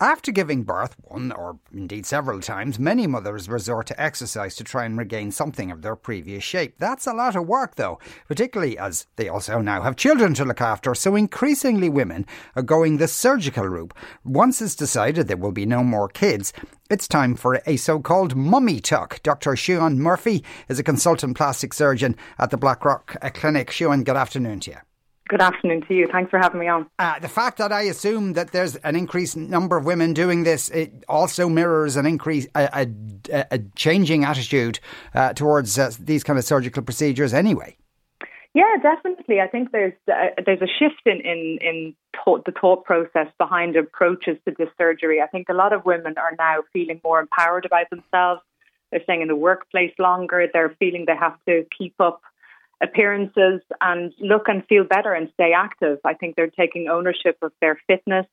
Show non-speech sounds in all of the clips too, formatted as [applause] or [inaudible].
After giving birth one or indeed several times, many mothers resort to exercise to try and regain something of their previous shape. That's a lot of work though, particularly as they also now have children to look after, so increasingly women are going the surgical route. Once it's decided there will be no more kids, it's time for a so-called mummy tuck. Dr. Siún Murphy is a consultant plastic surgeon at the Blackrock uh, Clinic. Siún, good afternoon to you. Good afternoon to you. Thanks for having me on. Uh, the fact that I assume that there's an increased number of women doing this, it also mirrors an increase, a, a, a changing attitude uh, towards uh, these kind of surgical procedures anyway. Yeah, definitely. I think there's uh, there's a shift in in, in thought, the thought process behind approaches to this surgery. I think a lot of women are now feeling more empowered about themselves. They're staying in the workplace longer. They're feeling they have to keep up appearances and look and feel better and stay active. I think they're taking ownership of their fitness,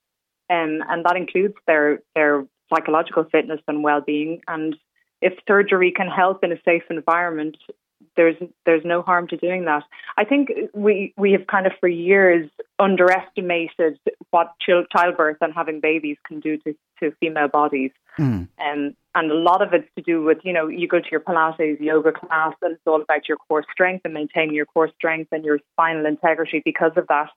um, and that includes their their psychological fitness and well being. And if surgery can help in a safe environment, there's there's no harm to doing that. I think we we have kind of for years underestimated what childbirth and having babies can do to, to female bodies. Mm. Um, and a lot of it's to do with, you know, you go to your Pilates yoga class and it's all about your core strength and maintaining your core strength and your spinal integrity because of that.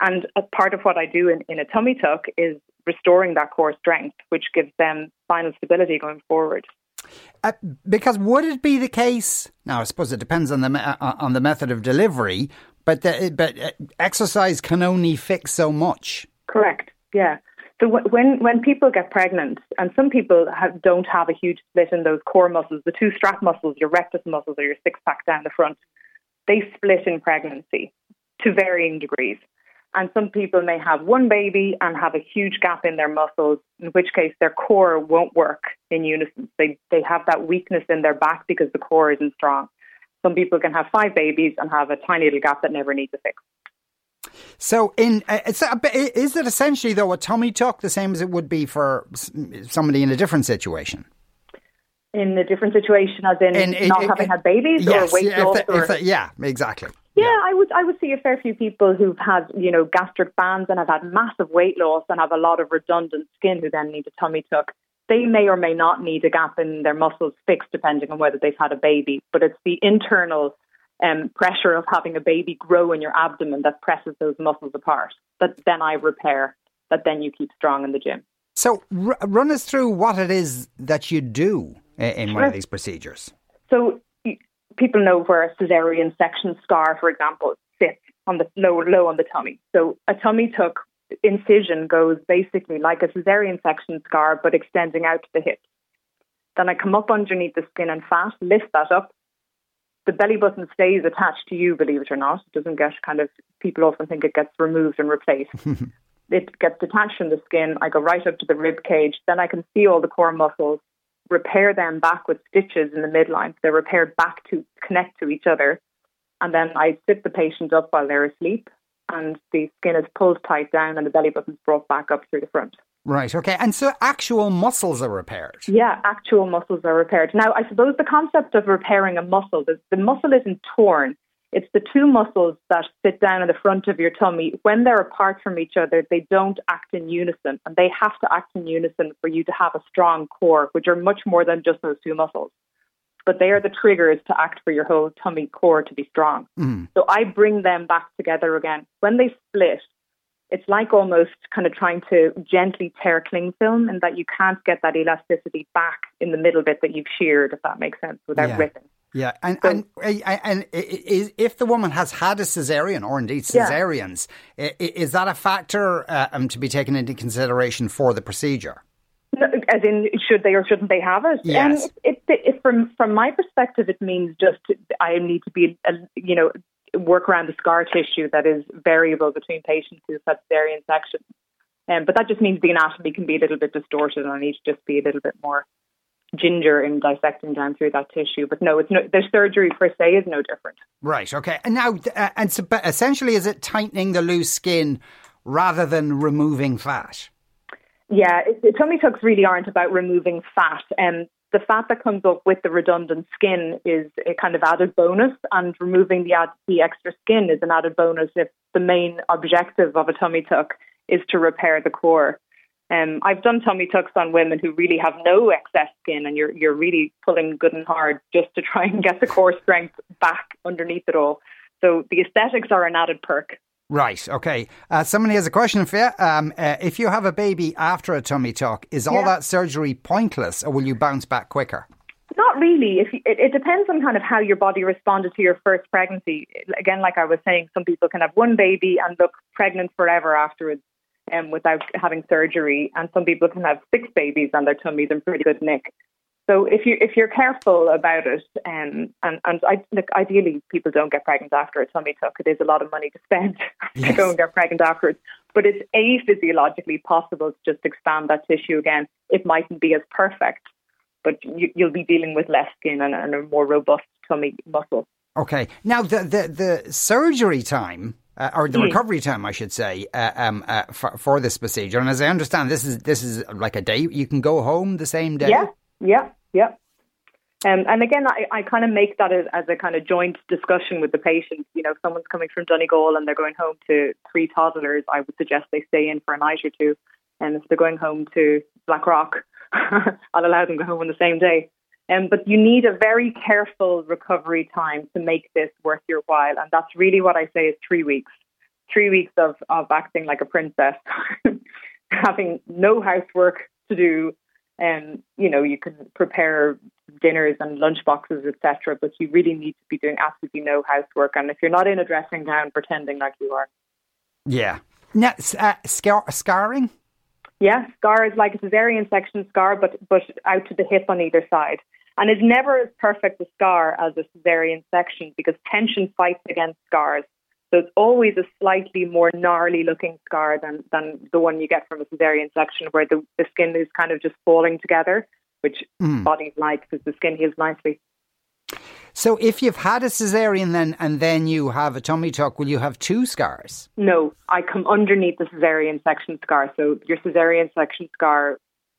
And a part of what I do in, in a tummy tuck is restoring that core strength, which gives them spinal stability going forward. Uh, because would it be the case? Now, I suppose it depends on the uh, on the method of delivery, but the, but uh, exercise can only fix so much. Correct. Yeah. So when when people get pregnant, and some people have, don't have a huge split in those core muscles, the two strap muscles, your rectus muscles or your six pack down the front, they split in pregnancy to varying degrees. And some people may have one baby and have a huge gap in their muscles, in which case their core won't work in unison. They they have that weakness in their back because the core isn't strong. Some people can have five babies and have a tiny little gap that never needs a fix. So, in uh, is it essentially though a tummy tuck the same as it would be for somebody in a different situation? In a different situation, as in, in not in, having in, had babies yes, or weight yeah, loss, the, or... the, yeah, exactly. Yeah, yeah, I would I would see a fair few people who've had you know gastric bands and have had massive weight loss and have a lot of redundant skin who then need a tummy tuck. They may or may not need a gap in their muscles fixed depending on whether they've had a baby, but it's the internal um, pressure of having a baby grow in your abdomen that presses those muscles apart. That then I repair. That then you keep strong in the gym. So r- run us through what it is that you do in, one of these procedures. So people know where a cesarean section scar, for example, sits on the low low on the tummy. So a tummy tuck incision goes basically like a cesarean section scar, but extending out to the hips. Then I come up underneath the skin and fat, lift that up, the belly button stays attached to you, believe it or not. It doesn't get kind of, people often think it gets removed and replaced. [laughs] it gets detached from the skin. I go right up to the rib cage. Then I can see all the core muscles, repair them back with stitches in the midline. They're repaired back to connect to each other. And then I sit the patient up while they're asleep and the skin is pulled tight down and the belly button's brought back up through the front. Right, okay. And so actual muscles are repaired? Yeah, actual muscles are repaired. Now, I suppose the concept of repairing a muscle, the, the muscle isn't torn. It's the two muscles that sit down in the front of your tummy. When they're apart from each other, they don't act in unison. And they have to act in unison for you to have a strong core, which are much more than just those two muscles. But they are the triggers to act for your whole tummy core to be strong. Mm. So I bring them back together again. When they split, it's like almost kind of trying to gently tear cling film and that you can't get that elasticity back in the middle bit that you've sheared, if that makes sense, without yeah. ripping. Yeah, and, so, and and and if the woman has had a cesarean or indeed cesareans, yeah. is that a factor uh, um, to be taken into consideration for the procedure? As in, should they or shouldn't they have it? Yes. It, it, it, from from my perspective, it means just I need to be, a, you know, work around the scar tissue that is variable between patients who've had cesarean sections. Um, but that just means the anatomy can be a little bit distorted and I need to just be a little bit more ginger in dissecting down through that tissue. But no, it's no, the surgery per se is no different. Right. Okay. And now, uh, and so, but essentially, is it tightening the loose skin rather than removing fat? Yeah, it, tummy tucks really aren't about removing fat. And um, the fat that comes up with the redundant skin is a kind of added bonus, and removing the, ad- the extra skin is an added bonus if the main objective of a tummy tuck is to repair the core. Um, I've done tummy tucks on women who really have no excess skin, and you're you're really pulling good and hard just to try and get the core strength back underneath it all. So the aesthetics are an added perk. Right. Okay. Uh, somebody has a question for you. Um, uh, if you have a baby after a tummy tuck, is all Yeah. that surgery pointless, or will you bounce back quicker? Not really. If you, it, it depends on kind of how your body responded to your first pregnancy. Again, like I was saying, some people can have one baby and look pregnant forever afterwards, um, without having surgery, and some people can have six babies and their tummies in pretty good nick. So if you if you're careful about it, um, and and I, look, ideally people don't get pregnant after a tummy tuck. It is a lot of money to spend [laughs] to go and get pregnant afterwards. But it's a physiologically possible to just expand that tissue again. It mightn't be as perfect, but you, you'll be dealing with less skin and, and a more robust tummy muscle. Okay. Now the the, the surgery time. Uh, or the Hmm. recovery time, I should say, uh, um, uh, for, for this procedure. And as I understand, this is this is like a day you can go home the same day. Yeah, yeah, yeah. Um, and again, I, I kind of make that as, as a kind of joint discussion with the patient. You know, if someone's coming from Donegal and they're going home to three toddlers, I would suggest they stay in for a night or two. And if they're going home to Blackrock, [laughs] I'll allow them to go home on the same day. Um, but you need a very careful recovery time to make this worth your while. And that's really what I say is three weeks. Three weeks of, of acting like a princess, [laughs] having no housework to do. And, you know, you can prepare dinners and lunch boxes, etc. But you really need to be doing absolutely no housework. And if you're not in a dressing gown, pretending like you are. Yeah. Now, uh, scar- scarring. Yeah, scar is like a cesarean section scar, but but out to the hip on either side, and is never as perfect a scar as a cesarean section because tension fights against scars. So it's always a slightly more gnarly looking scar than than the one you get from a cesarean section, where the the skin is kind of just falling together, which Mm. bodies like because the skin heals nicely. So if you've had a cesarean then and then you have a tummy tuck, will you have two scars? No, I come underneath the cesarean section scar. So your cesarean section scar,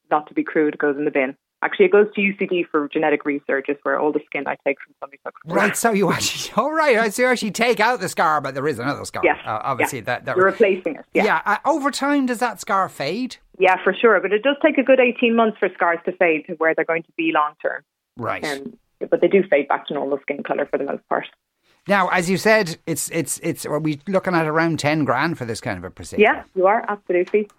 not to be crude, goes in the bin. Actually, it goes to UCD for genetic research. It's where all the skin I take from tucks. Right, so you actually, [laughs] all right, so you actually take out the scar, but there is another scar. Yes. Uh, obviously, yeah. that, that You're replacing it. Yeah. yeah. uh, over time, does that scar fade? Yeah, for sure. But it does take a good 18 months for scars to fade to where they're going to be long term. Right. Um, but they do fade back to normal skin colour for the most part. now, as you said, it's it's it's. Are we looking at around ten grand for this kind of a procedure? Yeah, you are, absolutely.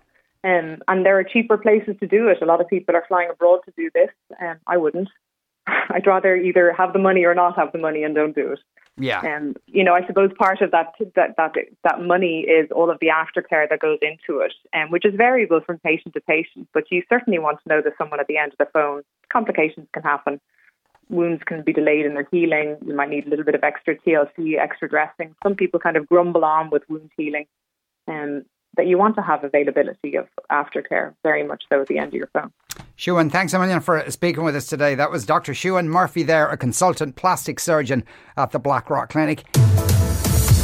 Um, and there are cheaper places to do it. A lot of people are flying abroad to do this. Um, I wouldn't. [laughs] I'd rather either have the money or not have the money and don't do it. Yeah. Um, you know, I suppose part of that that that that money is all of the aftercare that goes into it, um, which is variable from patient to patient. But you certainly want to know that someone at the end of the phone. Complications can happen. Wounds can be delayed in their healing. You might need a little bit of extra TLC, extra dressing. Some people kind of grumble on with wound healing. Um, that you want to have availability of aftercare very much so at the end of your phone. Siún, thanks a million for speaking with us today. That was Dr. Siún Murphy there, a consultant plastic surgeon at the Blackrock Clinic.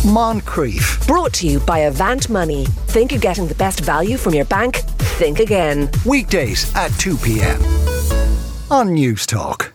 Moncrieff. Brought to you by Avant Money. Think you're getting the best value from your bank? Think again. Weekdays at 2 p.m. on News Talk.